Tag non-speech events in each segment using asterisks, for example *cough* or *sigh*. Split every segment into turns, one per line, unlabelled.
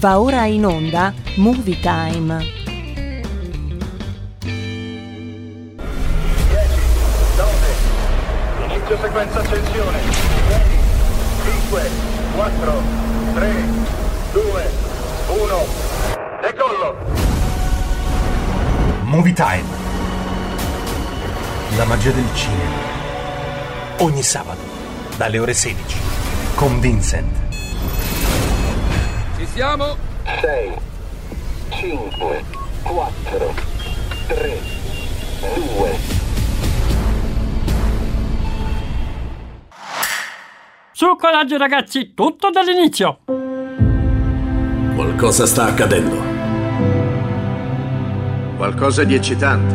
Va ora in onda Movie Time.
10, 9, inizio sequenza accensione. 6, 5, 4, 3, 2, 1, decollo.
Movie Time. La magia del cinema. Ogni sabato, dalle ore 16. Con Vincent.
Siamo?
6, 5, 4, 3, 2,
Su coraggio ragazzi, tutto dall'inizio!
Qualcosa sta accadendo. Qualcosa di eccitante.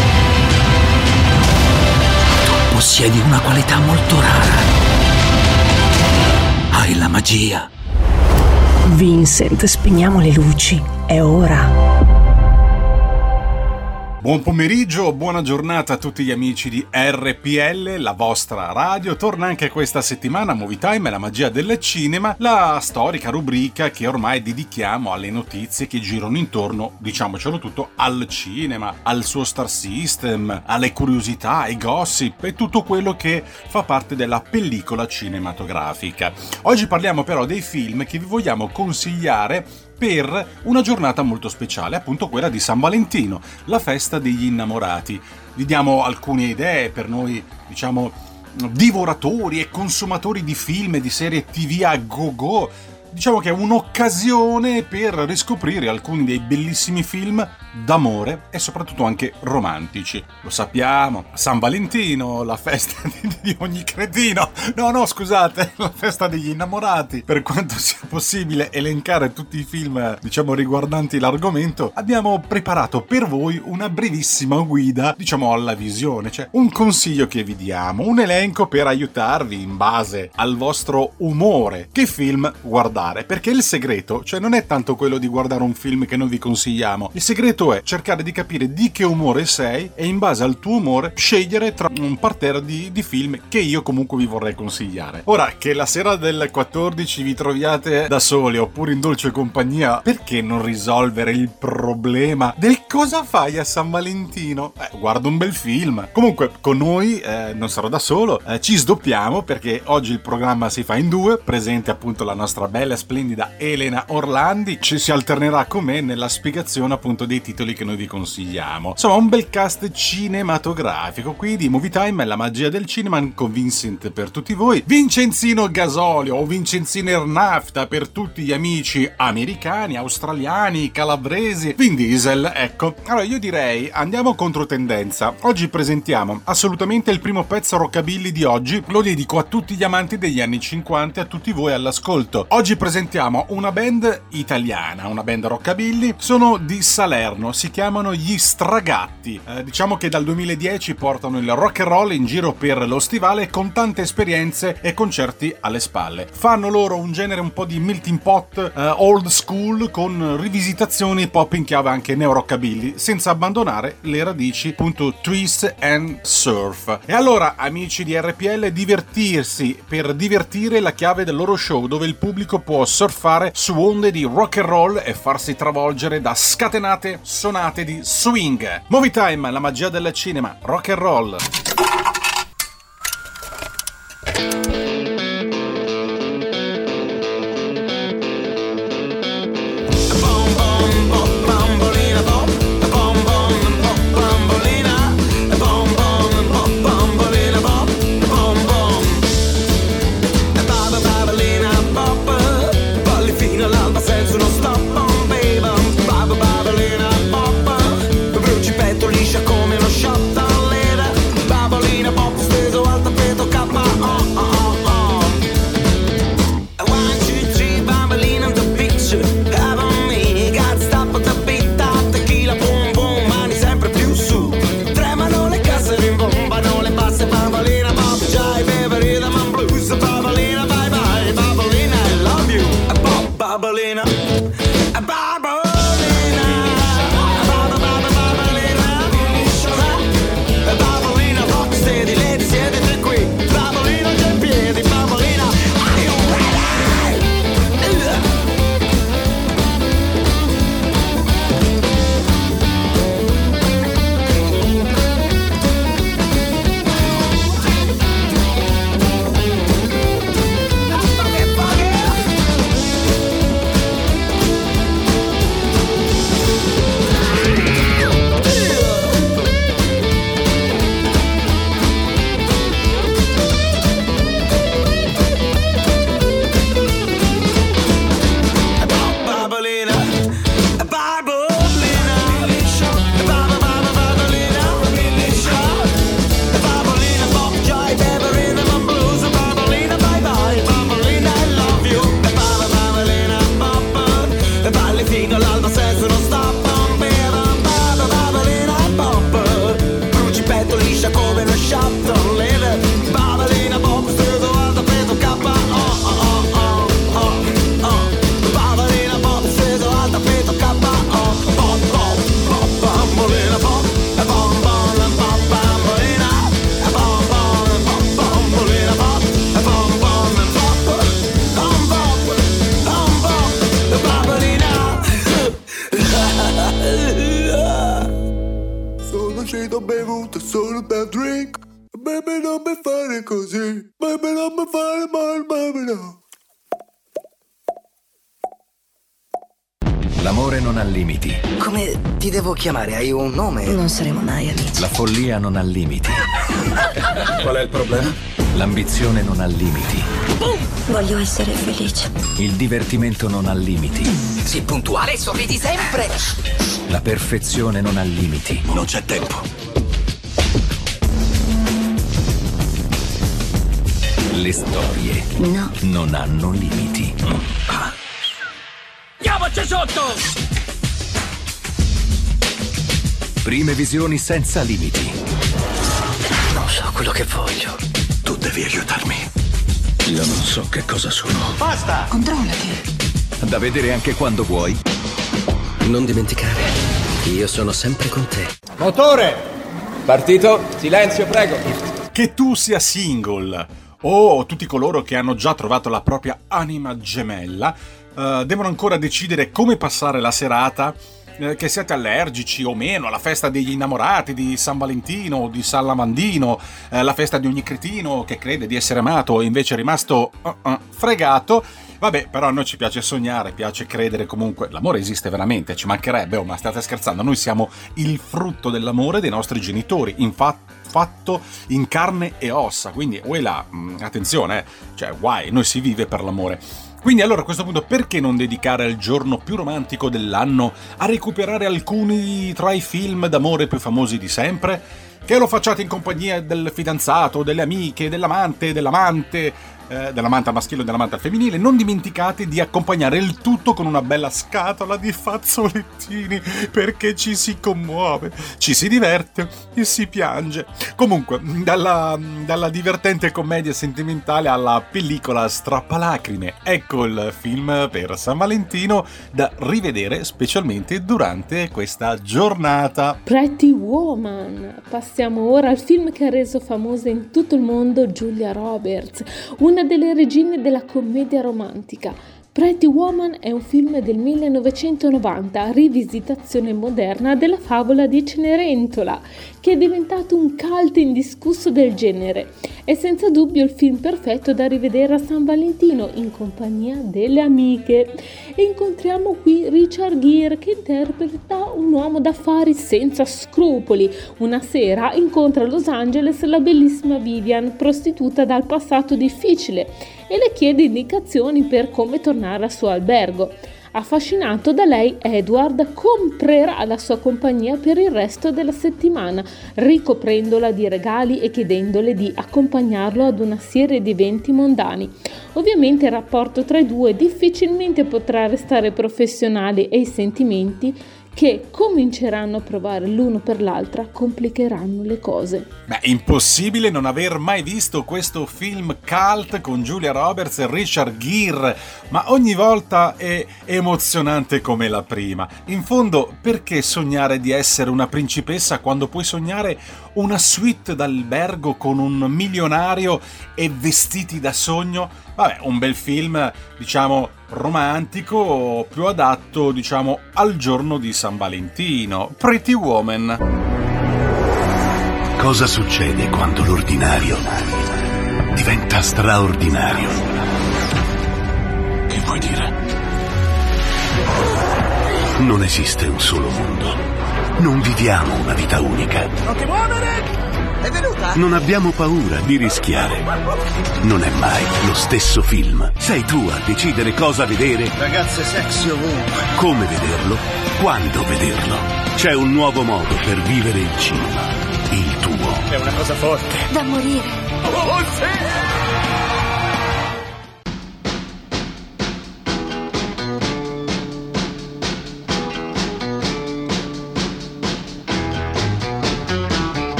Possiedi una qualità molto rara. Hai la magia.
Vincent, spegniamo le luci. È ora.
Buon pomeriggio, buona giornata a tutti gli amici di RPL, la vostra radio. Torna anche questa settimana Movie Time e la magia del cinema, la storica rubrica che ormai dedichiamo alle notizie che girano intorno, diciamocelo tutto, al cinema, al suo star system, alle curiosità, ai gossip e tutto quello che fa parte della pellicola cinematografica. Oggi parliamo però dei film che vi vogliamo consigliare per una giornata molto speciale, appunto quella di San Valentino, la festa degli innamorati. Vi diamo alcune idee per noi, diciamo, divoratori e consumatori di film e di serie TV a go-go. Diciamo che è un'occasione per riscoprire alcuni dei bellissimi film d'amore e soprattutto anche romantici. Lo sappiamo, San Valentino, la festa *laughs* di, ogni cretino. No, no, scusate, *laughs* la festa degli innamorati. Per quanto sia possibile elencare tutti i film, diciamo, riguardanti l'argomento, abbiamo preparato per voi una brevissima guida, diciamo, alla visione, cioè un consiglio che vi diamo, un elenco per aiutarvi in base al vostro umore. Che film guardare? Perché il segreto, cioè non è tanto quello di guardare un film che noi vi consigliamo. Il segreto è cercare di capire di che umore sei e in base al tuo umore scegliere tra un parterre di, di film che io comunque vi vorrei consigliare. Ora che la sera del 14 vi troviate da soli oppure in dolce compagnia, perché non risolvere il problema del cosa fai a San Valentino? Eh, guarda un bel film. Comunque con noi eh, non sarò da solo, eh, ci sdoppiamo perché oggi il programma si fa in due, presente appunto la nostra bella e splendida Elena Orlandi, ci si alternerà con me nella spiegazione appunto dei titoli che noi vi consigliamo. Insomma, un bel cast cinematografico qui di Movie Time e la magia del cinema con Vincent per tutti voi, Vincenzino Gasolio o Vincenzino Ernafta per tutti gli amici americani, australiani, calabresi, Vin Diesel, ecco. Allora io direi andiamo contro tendenza. Oggi presentiamo assolutamente il primo pezzo rockabilly di oggi, lo dedico a tutti gli amanti degli anni 50 e a tutti voi all'ascolto. Oggi presentiamo una band italiana, una band rockabilly, sono di Salerno, si chiamano gli Stragatti. Eh, diciamo che dal 2010 portano il rock and roll in giro per lo stivale con tante esperienze e concerti alle spalle. Fanno loro un genere un po' di melting pot eh, old school con rivisitazioni pop in chiave anche neo-rockabilly, senza abbandonare le radici appunto twist and surf. E allora, amici di RPL, divertirsi per divertire la chiave del loro show dove il pubblico può surfare su onde di rock and roll e farsi travolgere da scatenate sonate di swing. Movie Time, la magia del cinema, rock and roll.
Uscito bevuto solo per drink, baby non mi fare così, baby non mi fare mal, baby no.
L'amore non ha limiti.
Come ti devo chiamare? Hai un nome?
Non saremo mai amici.
La follia non ha limiti.
Qual è il problema?
L'ambizione non ha limiti.
Voglio essere felice.
Il divertimento non ha limiti.
Sii puntuale e sorridi sempre.
La perfezione non ha limiti.
Non c'è tempo.
Le storie
No.
non hanno limiti.
Andiamoci sotto!
Prime visioni senza limiti.
Non so quello che voglio.
Tu devi aiutarmi.
Io non so che cosa sono.
Controllati.
Da vedere anche quando vuoi.
Non dimenticare, io sono sempre con te.
Motore! Partito, silenzio prego.
Che tu sia single o tutti coloro che hanno già trovato la propria anima gemella eh, devono ancora decidere come passare la serata. Eh, Che siate allergici o meno alla festa degli innamorati di San Valentino o di San Lavandino, eh, la festa di ogni cretino che crede di essere amato e invece è rimasto uh-uh, fregato. Vabbè, però a noi ci piace sognare, piace credere comunque. L'amore esiste veramente, ci mancherebbe, oh, ma state scherzando. Noi siamo il frutto dell'amore dei nostri genitori, infatti fatto in carne e ossa. Quindi, là, attenzione, eh, cioè, guai, noi si vive per l'amore. Quindi allora a questo punto perché non dedicare il giorno più romantico dell'anno a recuperare alcuni tra i film d'amore più famosi di sempre? Che lo facciate in compagnia del fidanzato, delle amiche, dell'amante, dell'amante, eh, dell'amante al maschile e dell'amante al femminile, non dimenticate di accompagnare il tutto con una bella scatola di fazzolettini perché ci si commuove, ci si diverte e si piange. Comunque, dalla, dalla divertente commedia sentimentale alla pellicola strappalacrime, ecco il film per San Valentino da rivedere specialmente durante questa giornata.
Pretty Woman. Passiamo ora al film che ha reso famosa in tutto il mondo Julia Roberts, una delle regine della commedia romantica. Pretty Woman è un film del 1990, rivisitazione moderna della favola di Cenerentola, che è diventato un cult indiscusso del genere. È senza dubbio il film perfetto da rivedere a San Valentino in compagnia delle amiche. E incontriamo qui Richard Gere che interpreta un uomo d'affari senza scrupoli. Una sera incontra a Los Angeles la bellissima Vivian, prostituta dal passato difficile, e le chiede indicazioni per come tornare al suo albergo. Affascinato da lei, Edward comprerà la sua compagnia per il resto della settimana, ricoprendola di regali e chiedendole di accompagnarlo ad una serie di eventi mondani. Ovviamente il rapporto tra i due difficilmente potrà restare professionale e i sentimenti che cominceranno a provare l'uno per l'altra, complicheranno le cose.
Beh, impossibile non aver mai visto questo film cult con Julia Roberts e Richard Gere, ma ogni volta è emozionante come la prima. In fondo, perché sognare di essere una principessa quando puoi sognare una suite d'albergo con un milionario e vestiti da sogno? Vabbè, un bel film, diciamo, romantico, più adatto, diciamo, al giorno di San Valentino. Pretty Woman.
Cosa succede quando l'ordinario diventa straordinario? Che vuoi dire? Non esiste un solo mondo. Non viviamo una vita unica.
Non ti muovere! È venuta?
Non abbiamo paura di rischiare. Non è mai lo stesso film. Sei tu a decidere cosa vedere,
Ragazze sexy ovunque.
come vederlo, quando vederlo. C'è un nuovo modo per vivere il cinema. Il tuo.
È una cosa forte.
Da morire.
Oh, sì!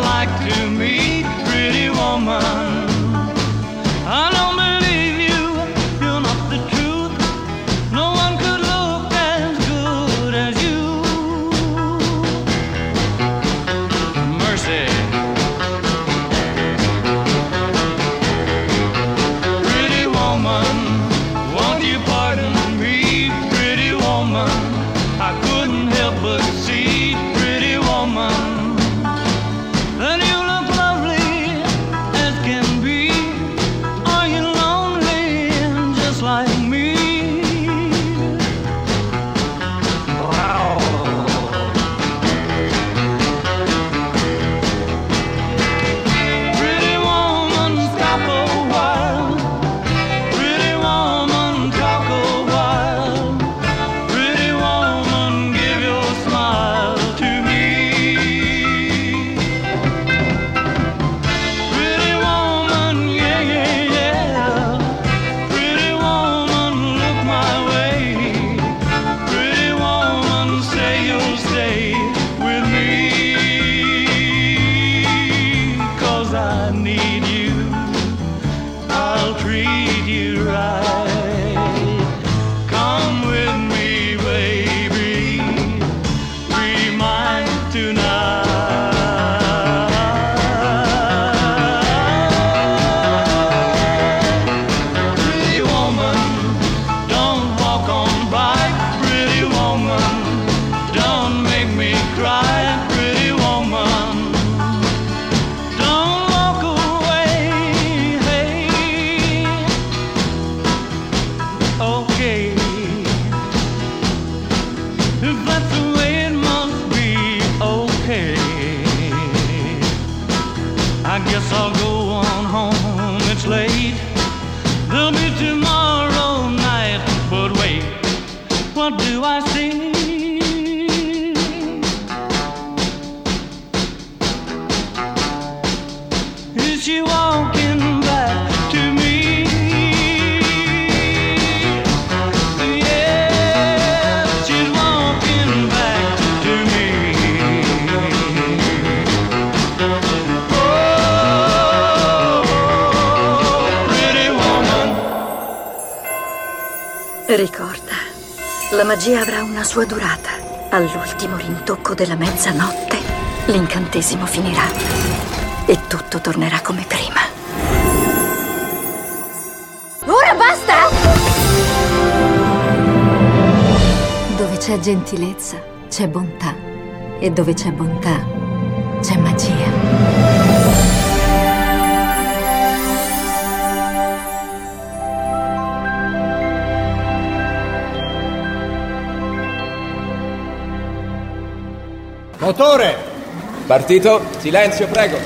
Like to
magia avrà una sua durata. All'ultimo rintocco della mezzanotte, l'incantesimo finirà e tutto tornerà come prima.
Ora basta!
Dove c'è gentilezza, c'è bontà. E dove c'è bontà,
Motore! Partito? Silenzio, prego.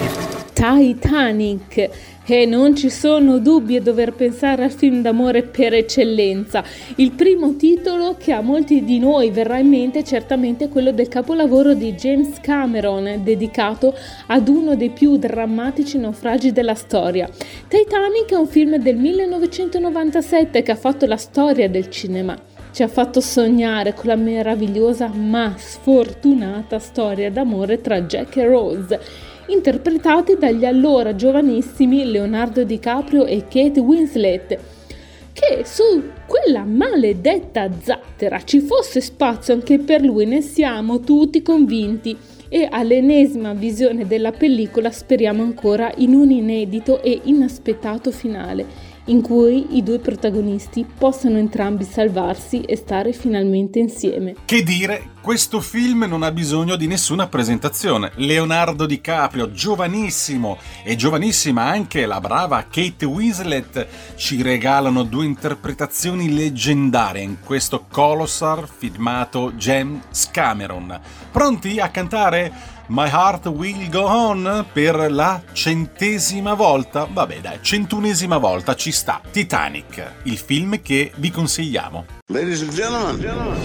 Titanic. E non ci sono dubbi a dover pensare al film d'amore per eccellenza. Il primo titolo che a molti di noi verrà in mente è certamente quello del capolavoro di James Cameron, dedicato ad uno dei più drammatici naufragi della storia. Titanic è un film del 1997 che ha fatto la storia del cinema ci ha fatto sognare con la meravigliosa ma sfortunata storia d'amore tra Jack e Rose, interpretati dagli allora giovanissimi Leonardo DiCaprio e Kate Winslet. Che su quella maledetta zattera ci fosse spazio anche per lui ne siamo tutti convinti e all'ennesima visione della pellicola speriamo ancora in un inedito e inaspettato finale in cui i due protagonisti possano entrambi salvarsi e stare finalmente insieme.
Che dire, questo film non ha bisogno di nessuna presentazione. Leonardo DiCaprio, giovanissimo e giovanissima anche la brava Kate Winslet, ci regalano due interpretazioni leggendarie in questo colossal filmato James Cameron. Pronti a cantare? My Heart Will Go On per la centesima volta? Vabbè dai, centunesima volta ci sta. Titanic, il film che vi consigliamo.
Ladies and gentlemen, gentlemen.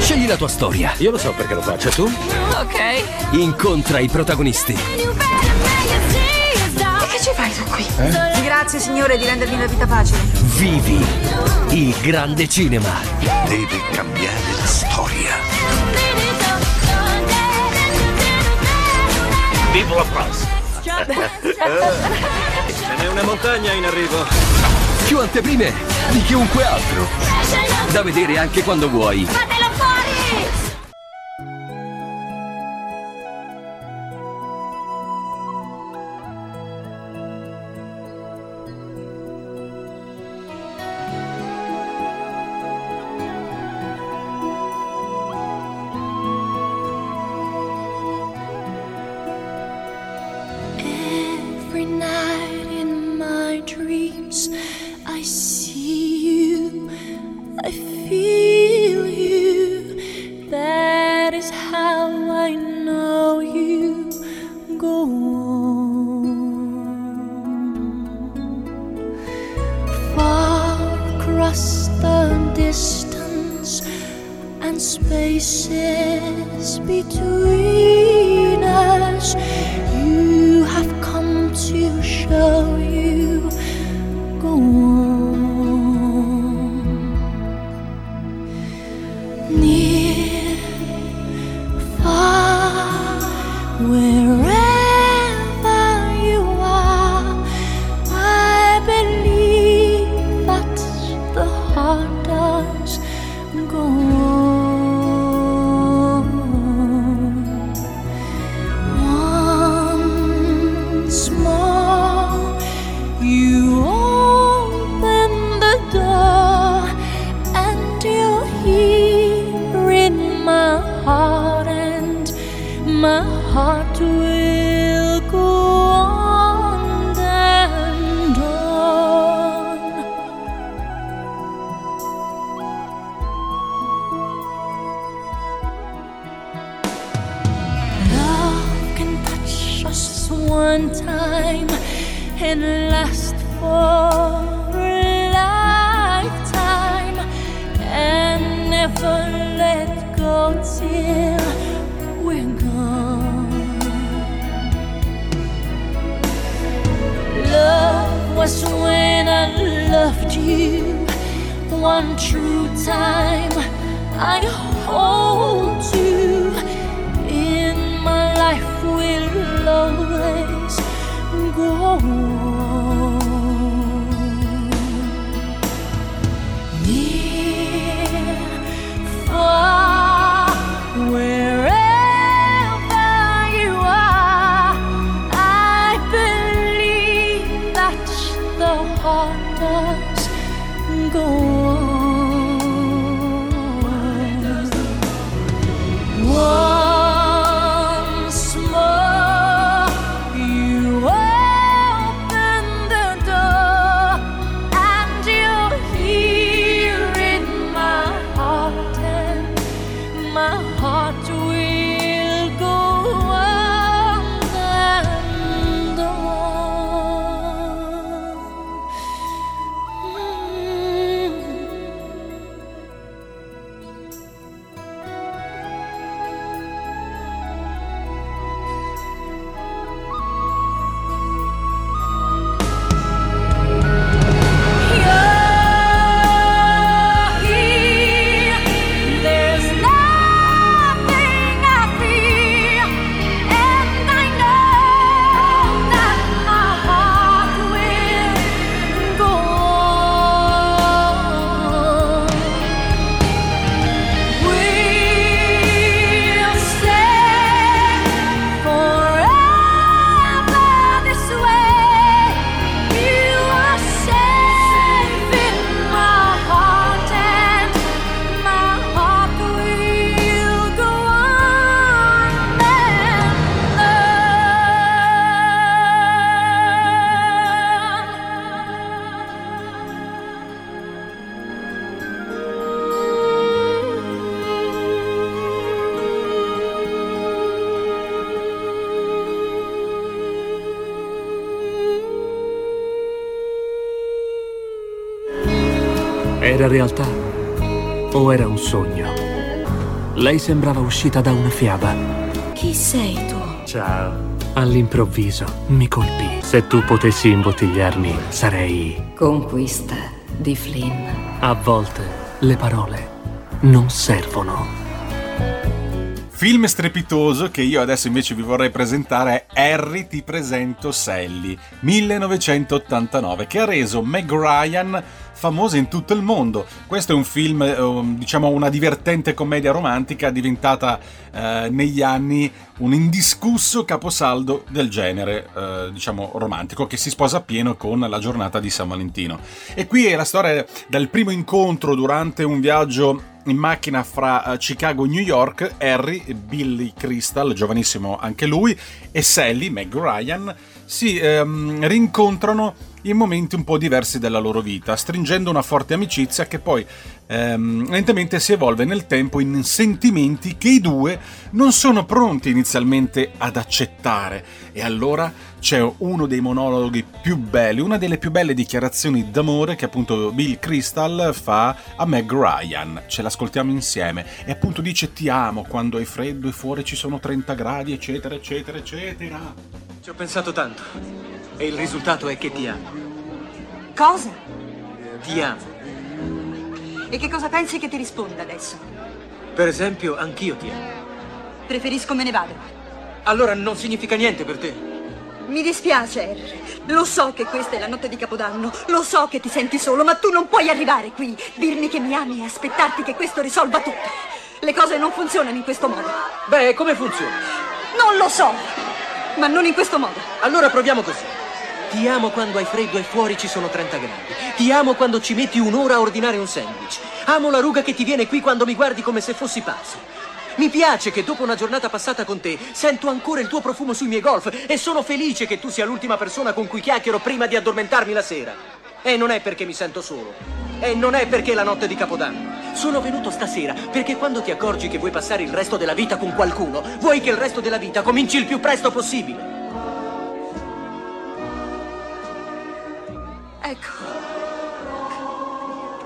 Scegli la tua storia.
Io lo so perché lo faccio, tu?
Ok.
Incontra i protagonisti.
E tu qui?
Grazie signore di rendermi la vita facile.
Vivi il grande cinema.
Devi cambiare la storia.
Vivo la France! Ce n'è una montagna in arrivo.
Più anteprime di chiunque altro. Da vedere anche quando vuoi.
Fatelo
was when I loved you one true time. I hold you in my life will always go
Era realtà o era un sogno? Lei sembrava uscita da una fiaba.
Chi sei tu?
Ciao. All'improvviso mi colpì. Se tu potessi imbottigliarmi, sarei...
Conquista di Flynn.
A volte le parole non servono.
Film strepitoso che io adesso invece vi vorrei presentare è Harry ti presento Sally 1989 che ha reso Meg Ryan famosa in tutto il mondo. Questo è un film, eh, diciamo una divertente commedia romantica diventata eh, negli anni un indiscusso caposaldo del genere, eh, diciamo romantico, che si sposa appieno con la giornata di San Valentino. E qui è la storia del primo incontro durante un viaggio in macchina fra Chicago e New York, Harry, Billy Crystal, giovanissimo anche lui, e Sally, Meg Ryan, si ehm, rincontrano in momenti un po' diversi della loro vita, stringendo una forte amicizia che poi ehm, lentamente si evolve nel tempo in sentimenti che i due non sono pronti inizialmente ad accettare. E allora c'è uno dei monologhi più belli, una delle più belle dichiarazioni d'amore che appunto Bill Crystal fa a Meg Ryan. Ce l'ascoltiamo insieme e appunto dice ti amo quando è freddo e fuori ci sono 30 gradi, eccetera, eccetera, eccetera.
Ci ho pensato tanto. E il risultato è che ti amo.
Cosa?
Ti amo.
E che cosa pensi che ti risponda adesso?
Per esempio, anch'io ti amo.
Preferisco me ne vado.
Allora non significa niente per te.
Mi dispiace, Harry. Lo so che questa è la notte di Capodanno. Lo so che ti senti solo, ma tu non puoi arrivare qui, dirmi che mi ami e aspettarti che questo risolva tutto. Le cose non funzionano in questo modo.
Beh, come funziona?
Non lo so, ma non in questo modo.
Allora proviamo così. Ti amo quando hai freddo e fuori ci sono 30 gradi. Ti amo quando ci metti un'ora a ordinare un sandwich. Amo la ruga che ti viene qui quando mi guardi come se fossi pazzo. Mi piace che dopo una giornata passata con te sento ancora il tuo profumo sui miei golf e sono felice che tu sia l'ultima persona con cui chiacchiero prima di addormentarmi la sera. E non è perché mi sento solo. E non è perché è la notte di Capodanno. Sono venuto stasera perché quando ti accorgi che vuoi passare il resto della vita con qualcuno, vuoi che il resto della vita cominci il più presto possibile.
Ecco.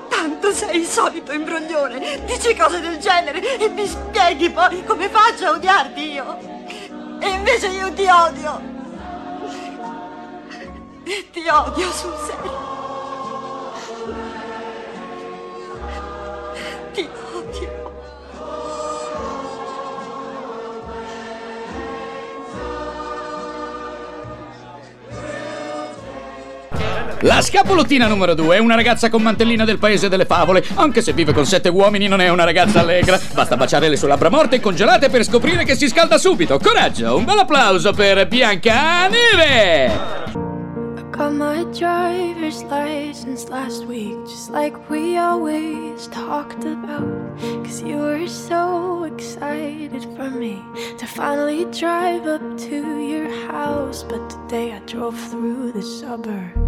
Tanto sei il solito imbroglione. Dici cose del genere e mi spieghi poi come faccio a odiarti io. E invece io ti odio. Ti odio sul serio. Ti odio.
La scapolottina numero due è una ragazza con mantellina del paese delle favole. Anche se vive con sette uomini, non è una ragazza allegra. Basta baciare le sue labbra morte e congelate per scoprire che si scalda subito. Coraggio! Un bel applauso per Bianca Neve!
Got my driver's license last week, just like we always talked about. Cause you were so excited for me to finally drive up to your house. But today I drove through the suburbs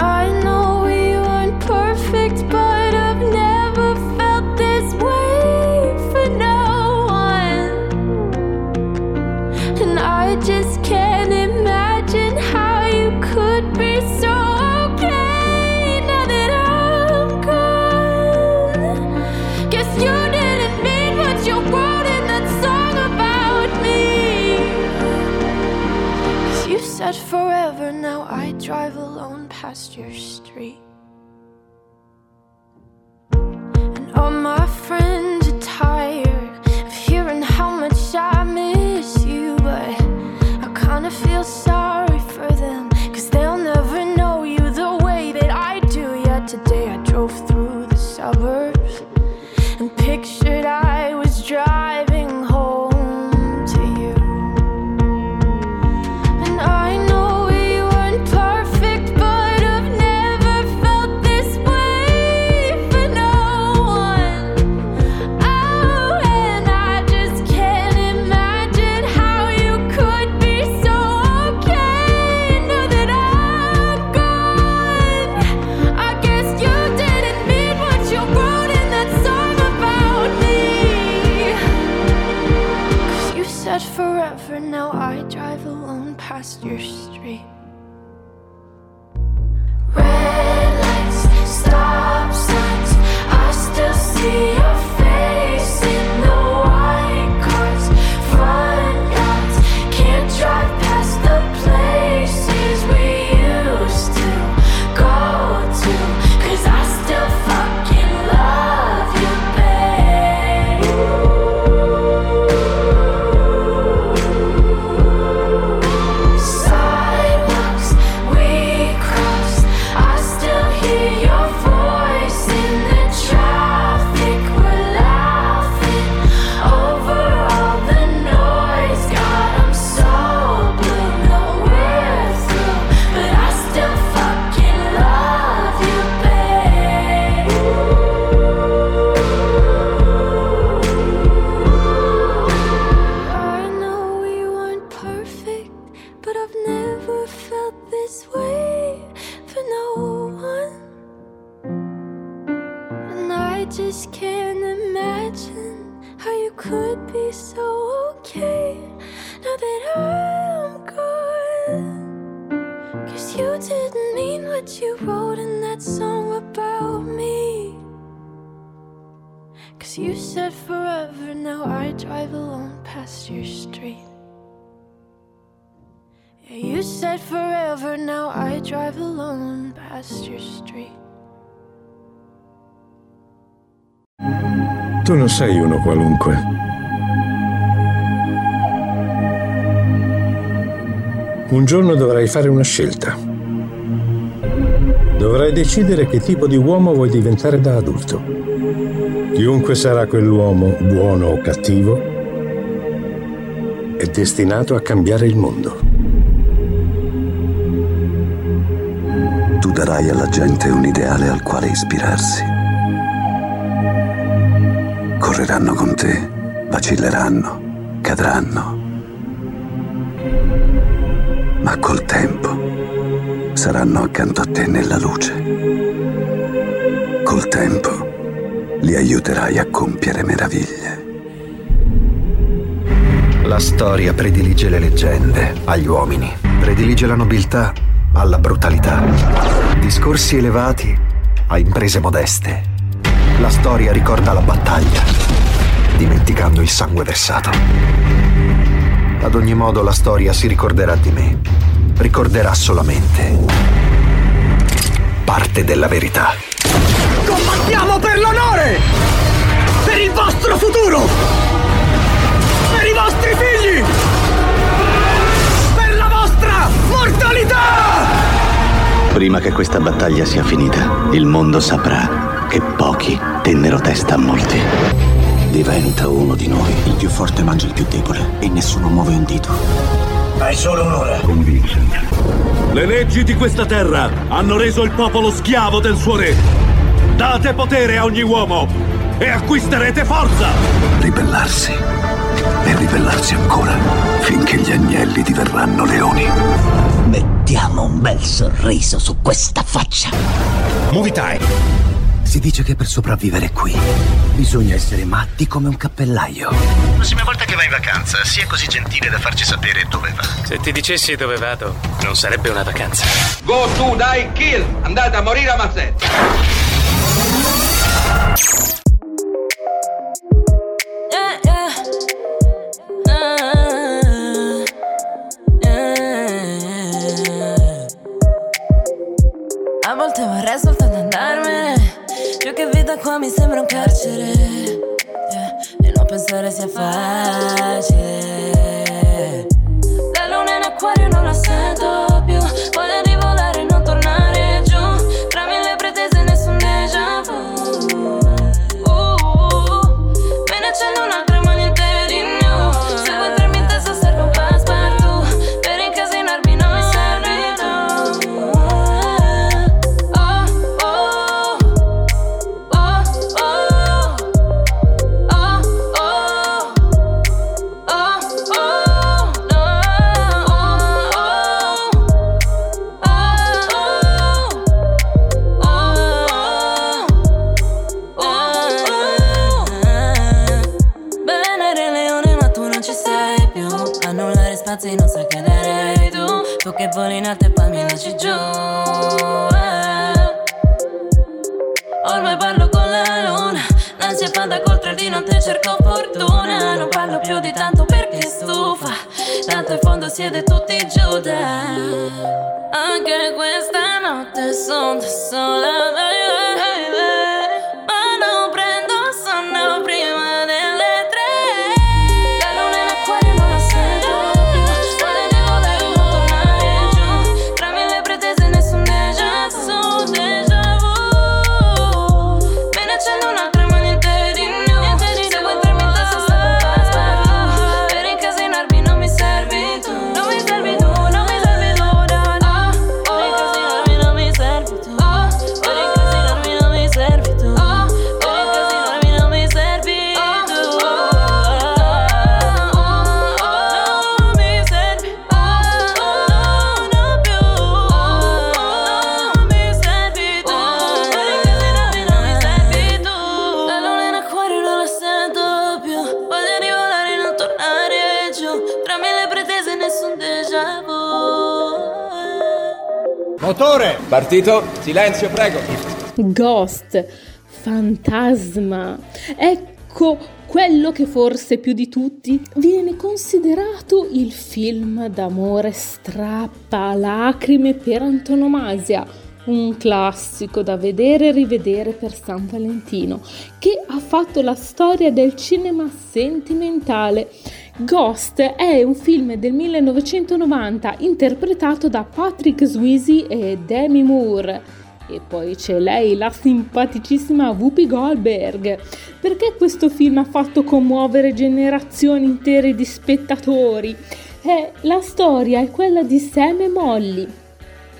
I know we weren't perfect, but pastures. Sei uno qualunque. Un giorno dovrai fare una scelta. Dovrai decidere che tipo di uomo vuoi diventare da adulto. Chiunque sarà quell'uomo, buono o cattivo, è destinato a cambiare il mondo.
Tu darai alla gente un ideale al quale ispirarsi. Correranno con te, vacilleranno, cadranno. Ma col tempo saranno accanto a te nella luce. Col tempo li aiuterai a compiere meraviglie.
La storia predilige le leggende agli uomini, predilige la nobiltà alla brutalità, discorsi elevati a imprese modeste. La storia ricorda la battaglia, dimenticando il sangue versato. Ad ogni modo la storia si ricorderà di me, ricorderà solamente parte della verità.
Combattiamo per l'onore! Per il vostro futuro! Per i vostri figli! Per la vostra mortalità!
Prima che questa battaglia sia finita, il mondo saprà che pochi tennero testa a molti.
Diventa uno di noi. Il più forte mangia il più debole e nessuno muove un dito.
Hai solo un'ora.
Con Vincent.
Le leggi di questa terra hanno reso il popolo schiavo del suo re. Date potere a ogni uomo e acquisterete forza!
Ribellarsi. E ribellarsi ancora. Finché gli agnelli diverranno leoni.
Mettiamo un bel sorriso su questa faccia.
Movie time. Si dice che per sopravvivere qui bisogna essere matti come un cappellaio.
La prossima volta che vai in vacanza, sia così gentile da farci sapere dove va.
Se ti dicessi dove vado, non sarebbe una vacanza.
Go to die kill! Andate a morire a mazzette!
Qua mi sembra un carcere. Yeah, E non pensare sia facile. La luna in acquario non la sento
Motore!
Partito. Silenzio, prego.
Ghost, fantasma. Ecco quello che forse più di tutti viene considerato il film d'amore strappa lacrime per antonomasia. Un classico da vedere e rivedere per San Valentino, che ha fatto la storia del cinema sentimentale. Ghost è un film del 1990 interpretato da Patrick Swayze e Demi Moore. E poi c'è lei, la simpaticissima Whoopi Goldberg. Perché questo film ha fatto commuovere generazioni intere di spettatori? Eh, la storia è quella di Sam e Molly,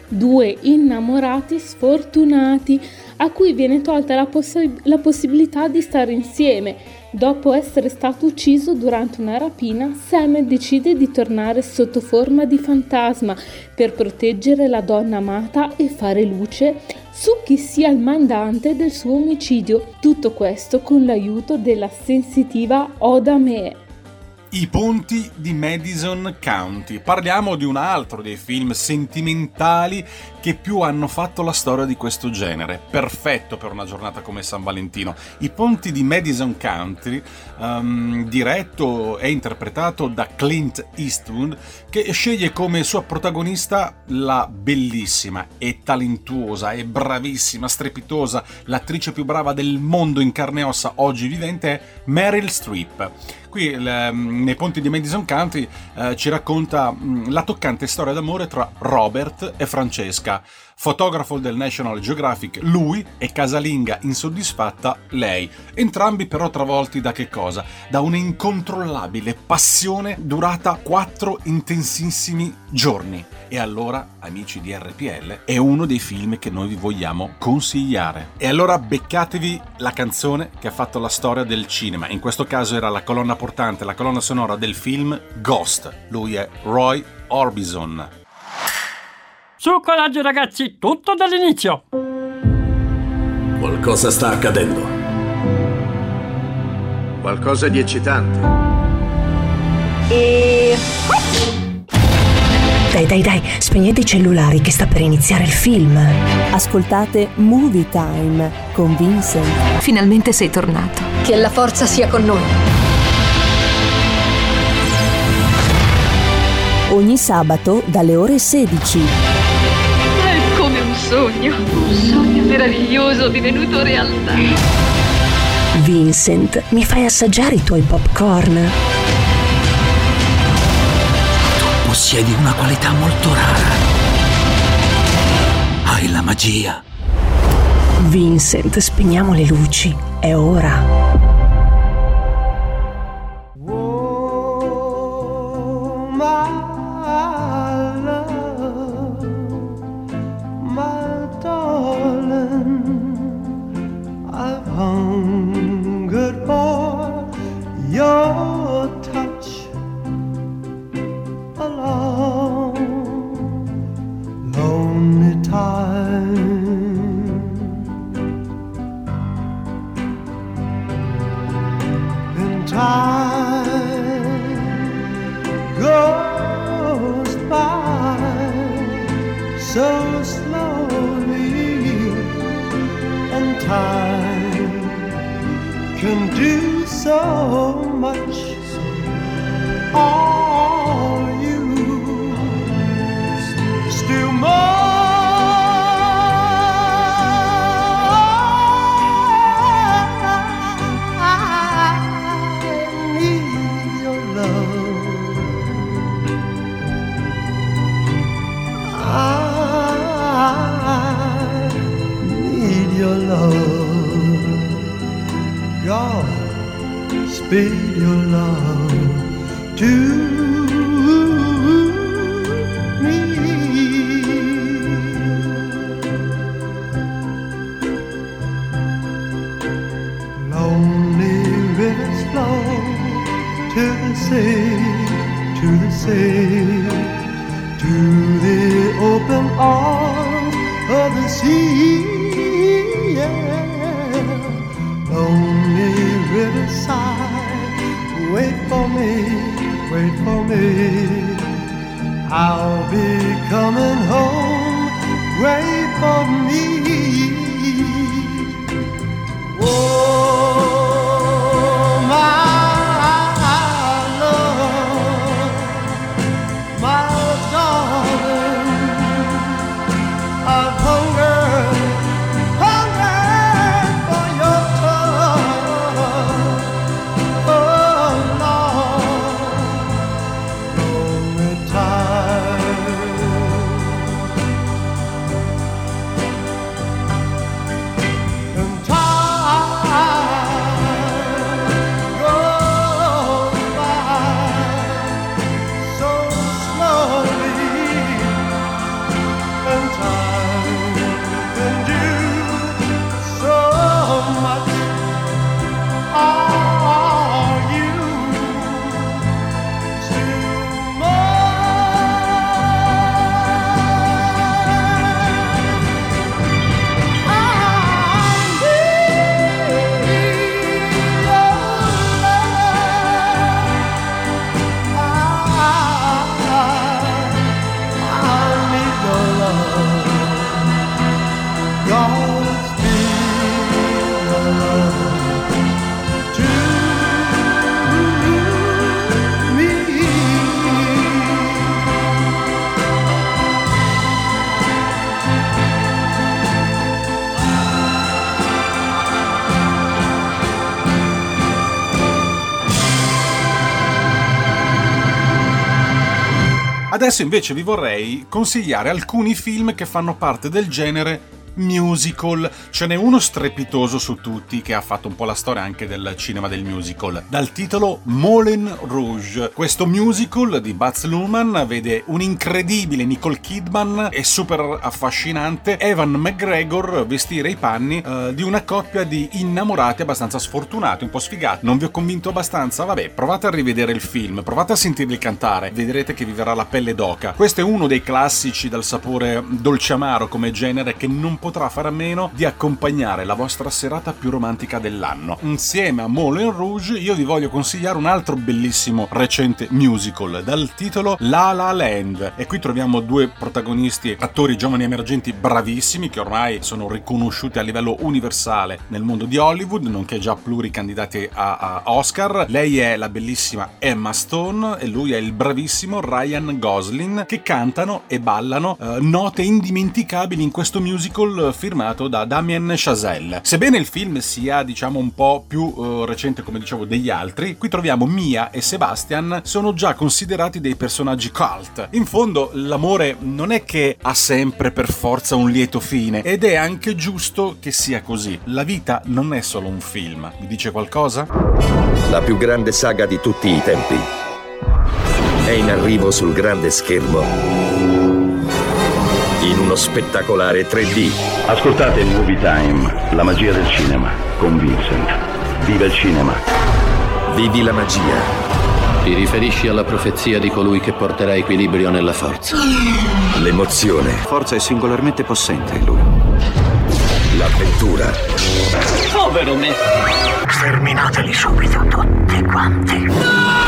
due innamorati sfortunati a cui viene tolta la, poss- la possibilità di stare insieme. Dopo essere stato ucciso durante una rapina, Sam decide di tornare sotto forma di fantasma per proteggere la donna amata e fare luce su chi sia il mandante del suo omicidio. Tutto questo con l'aiuto della sensitiva Oda Mee.
I ponti di Madison County. Parliamo di un altro dei film sentimentali che più hanno fatto la storia di questo genere. Perfetto per una giornata come San Valentino. I ponti di Madison County, um, diretto e interpretato da Clint Eastwood, che sceglie come sua protagonista la bellissima e talentuosa e bravissima, strepitosa, l'attrice più brava del mondo in carne e ossa oggi vivente Meryl Streep. Qui le, nei ponti di Madison County eh, ci racconta mh, la toccante storia d'amore tra Robert e Francesca, fotografo del National Geographic lui e casalinga insoddisfatta lei, entrambi però travolti da che cosa? Da un'incontrollabile passione durata quattro intensissimi giorni. E allora, amici di RPL, è uno dei film che noi vi vogliamo consigliare. E allora beccatevi la canzone che ha fatto la storia del cinema. In questo caso era la colonna portante, la colonna sonora del film Ghost. Lui è Roy Orbison.
Su coraggio ragazzi, tutto dall'inizio.
Qualcosa sta accadendo.
Qualcosa di eccitante.
E... Dai, dai, dai, spegnete i cellulari che sta per iniziare il film.
Ascoltate Movie Time con Vincent.
Finalmente sei tornato.
Che la forza sia con noi.
Ogni sabato dalle ore 16.
Sogno, un sogno meraviglioso divenuto realtà.
Vincent, mi fai assaggiare i tuoi popcorn?
Possiedi una qualità molto rara. Hai la magia.
Vincent, spegniamo le luci. È ora.
my for me. I'll be coming home wait for me.
Adesso invece vi vorrei consigliare alcuni film che fanno parte del genere musical. Ce n'è uno strepitoso su tutti che ha fatto un po' la storia anche del cinema del musical, dal titolo Moulin Rouge. Questo musical di Baz Luhrmann vede un incredibile Nicole Kidman e super affascinante Evan McGregor vestire i panni eh, di una coppia di innamorati abbastanza sfortunati, un po' sfigati. Non vi ho convinto abbastanza? Vabbè, provate a rivedere il film, provate a sentirli cantare, vedrete che vi verrà la pelle d'oca. Questo è uno dei classici dal sapore dolce amaro come genere che non potrà fare a meno di accompagnare la vostra serata più romantica dell'anno. Insieme a Moulin Rouge io vi voglio consigliare un altro bellissimo recente musical dal titolo La La Land e qui troviamo due protagonisti, attori giovani emergenti bravissimi che ormai sono riconosciuti a livello universale nel mondo di Hollywood, nonché già pluricandidati a, a Oscar. Lei è la bellissima Emma Stone e lui è il bravissimo Ryan Gosling che cantano e ballano eh, note indimenticabili in questo musical firmato da Damien Chazelle. Sebbene il film sia, diciamo, un po' più eh, recente, come dicevo, degli altri, qui troviamo Mia e Sebastian sono già considerati dei personaggi cult. In fondo, l'amore non è che ha sempre per forza un lieto fine, ed è anche giusto che sia così. La vita non è solo un film. Vi dice qualcosa?
La più grande saga di tutti i tempi è in arrivo sul grande schermo in uno spettacolare 3D.
Ascoltate Movie Time, la magia del cinema, con Vincent. Viva il cinema!
Vivi la magia.
Ti riferisci alla profezia di colui che porterà equilibrio nella forza.
L'emozione.
Forza è singolarmente possente in lui.
L'avventura.
Povero me! Sterminateli subito tutti quanti.
About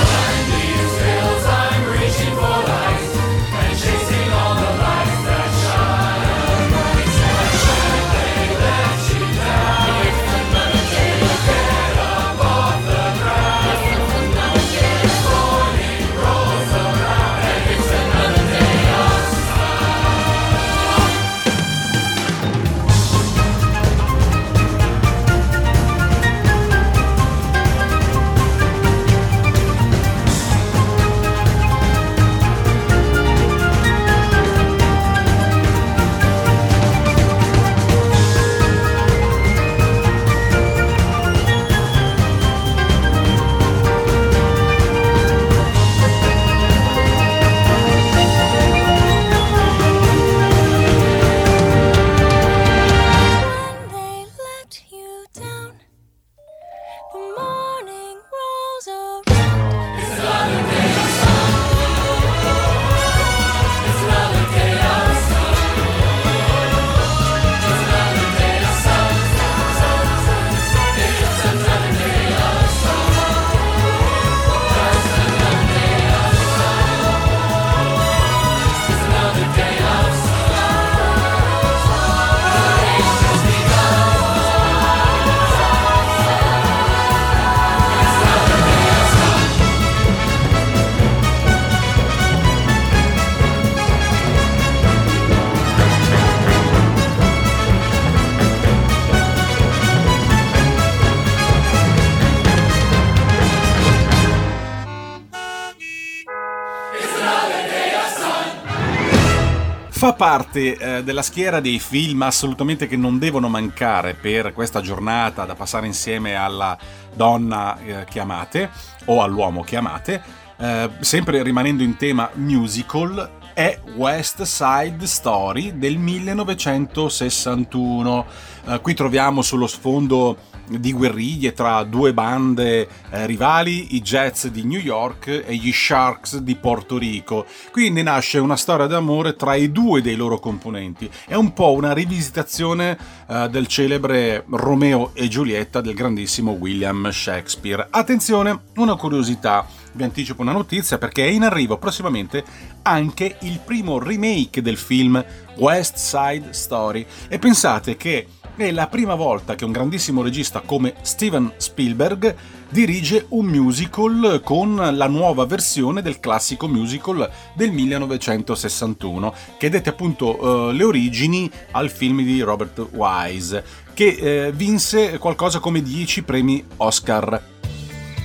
Parte eh, della schiera dei film assolutamente che non devono mancare per questa giornata da passare insieme alla donna eh, che amate o all'uomo che amate. Eh, sempre rimanendo in tema musical, è West Side Story del 1961. Eh, qui troviamo sullo sfondo di guerriglie tra due bande eh, rivali, i Jets di New York e gli Sharks di Porto Rico. Quindi nasce una storia d'amore tra i due dei loro componenti. È un po' una rivisitazione eh, del celebre Romeo e Giulietta del grandissimo William Shakespeare. Attenzione, una curiosità, vi anticipo una notizia perché è in arrivo prossimamente anche il primo remake del film West Side Story e pensate che è la prima volta che un grandissimo regista come Steven Spielberg dirige un musical con la nuova versione del classico musical del 1961, che dette appunto eh, le origini al film di Robert Wise, che eh, vinse qualcosa come 10 premi Oscar.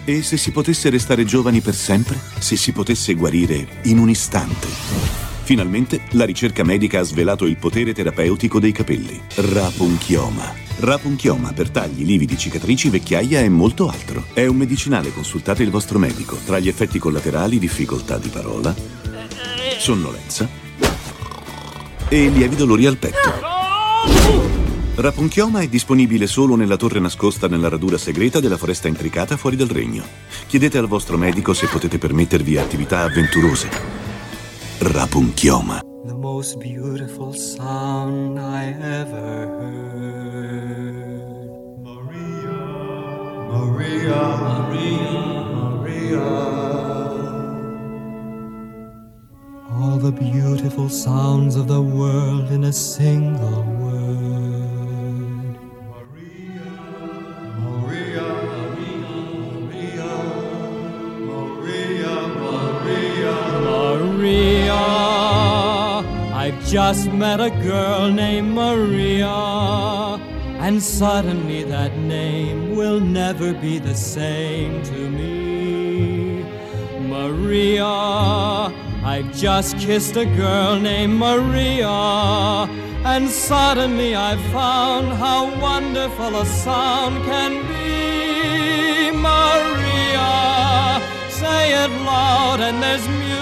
E se si potesse restare giovani per sempre? Se si potesse guarire in un istante? Finalmente la ricerca medica ha svelato il potere terapeutico dei capelli. Rapunchioma. Rapunchioma per tagli, lividi, cicatrici, vecchiaia e molto altro. È un medicinale, consultate il vostro medico. Tra gli effetti collaterali, difficoltà di parola, sonnolenza e lievi dolori al petto. Rapunchioma è disponibile solo nella torre nascosta nella radura segreta della foresta intricata fuori dal regno. Chiedete al vostro medico se potete permettervi attività avventurose. Rapunchioma.
The most beautiful sound I ever heard. Maria, Maria, Maria. All the beautiful sounds of the world in a single word. Just met a girl named Maria. And suddenly that name will never be the same to me. Maria, I've just kissed a girl named Maria. And suddenly I've found how wonderful a sound can be. Maria, say it loud
and there's music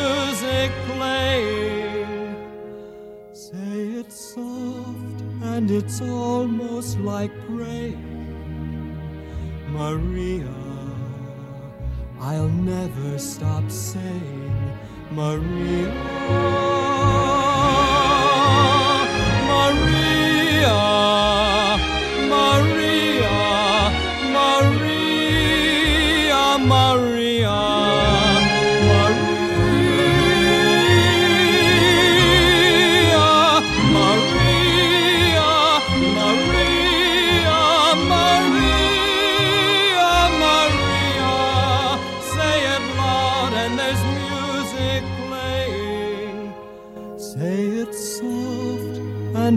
and it's almost like praying. Maria, I'll never stop saying Maria.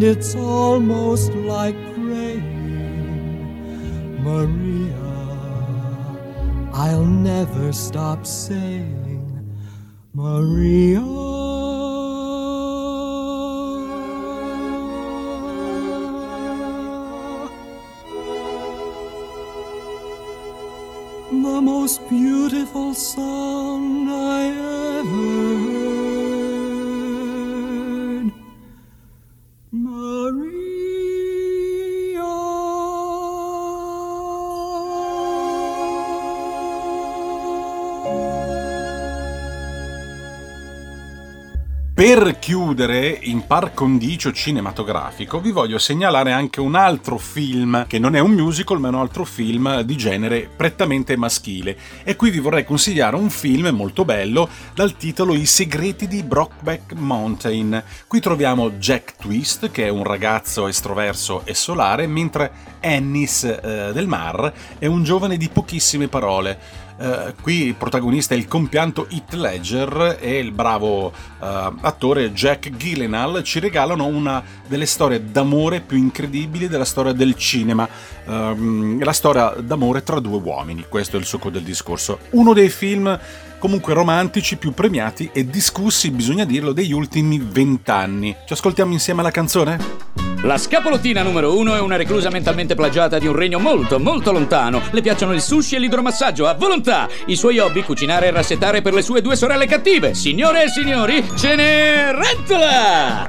It's almost like praying. Maria, I'll never stop saying Maria.
Per chiudere, in par condicio cinematografico, vi voglio segnalare anche un altro film, che non è un musical, ma è un altro film di genere prettamente maschile. E qui vi vorrei consigliare un film molto bello dal titolo I segreti di Brockback Mountain. Qui troviamo Jack Twist, che è un ragazzo estroverso e solare, mentre Ennis eh, del Mar è un giovane di pochissime parole. Eh, qui il protagonista è il compianto Heath Ledger e il bravo eh, attore Jack Gyllenhaal ci regalano una delle storie d'amore più incredibili della storia del cinema. Ehm, la storia d'amore tra due uomini, questo è il succo del discorso. Uno dei film comunque romantici più premiati e discussi, bisogna dirlo, degli ultimi vent'anni. Ci ascoltiamo insieme la canzone?
La scapolottina numero uno è una reclusa mentalmente plagiata di un regno molto, molto lontano. Le piacciono il sushi e l'idromassaggio a volontà. I suoi hobby cucinare e rassettare per le sue due sorelle cattive. Signore e signori, Cenerentola!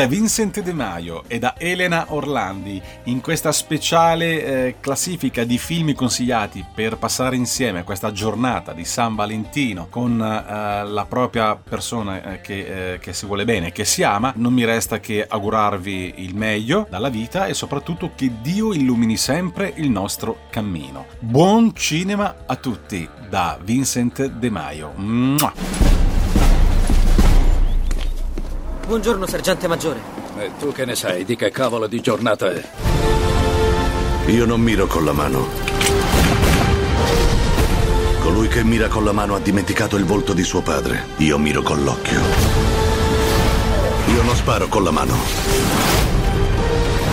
Da Vincent De Maio e da Elena Orlandi in questa speciale eh, classifica di film consigliati per passare insieme questa giornata di San Valentino con eh, la propria persona eh, che, eh, che si vuole bene, che si ama, non mi resta che augurarvi il meglio dalla vita e soprattutto che Dio illumini sempre il nostro cammino. Buon cinema a tutti da Vincent De Maio. Mua!
Buongiorno, sergente maggiore.
E tu che ne sai di che cavolo di giornata è?
Io non miro con la mano. Colui che mira con la mano ha dimenticato il volto di suo padre. Io miro con l'occhio. Io non sparo con la mano.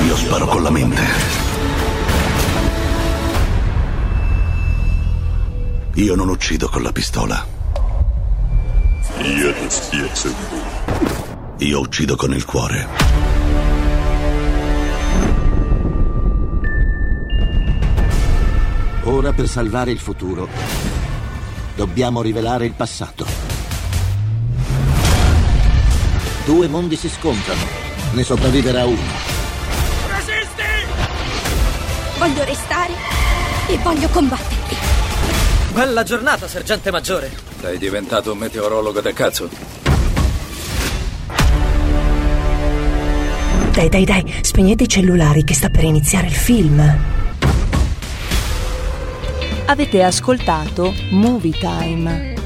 Io sparo con la mente. Io non uccido con la pistola. Io ti spiazzo. Io uccido con il cuore.
Ora per salvare il futuro dobbiamo rivelare il passato. Due mondi si scontrano, ne sopravviverà uno.
Voglio restare e voglio combatterti.
Bella giornata, sergente maggiore.
Sei diventato un meteorologo del cazzo.
Dai, dai, dai, spegnete i cellulari che sta per iniziare il film.
Avete ascoltato Movie Time.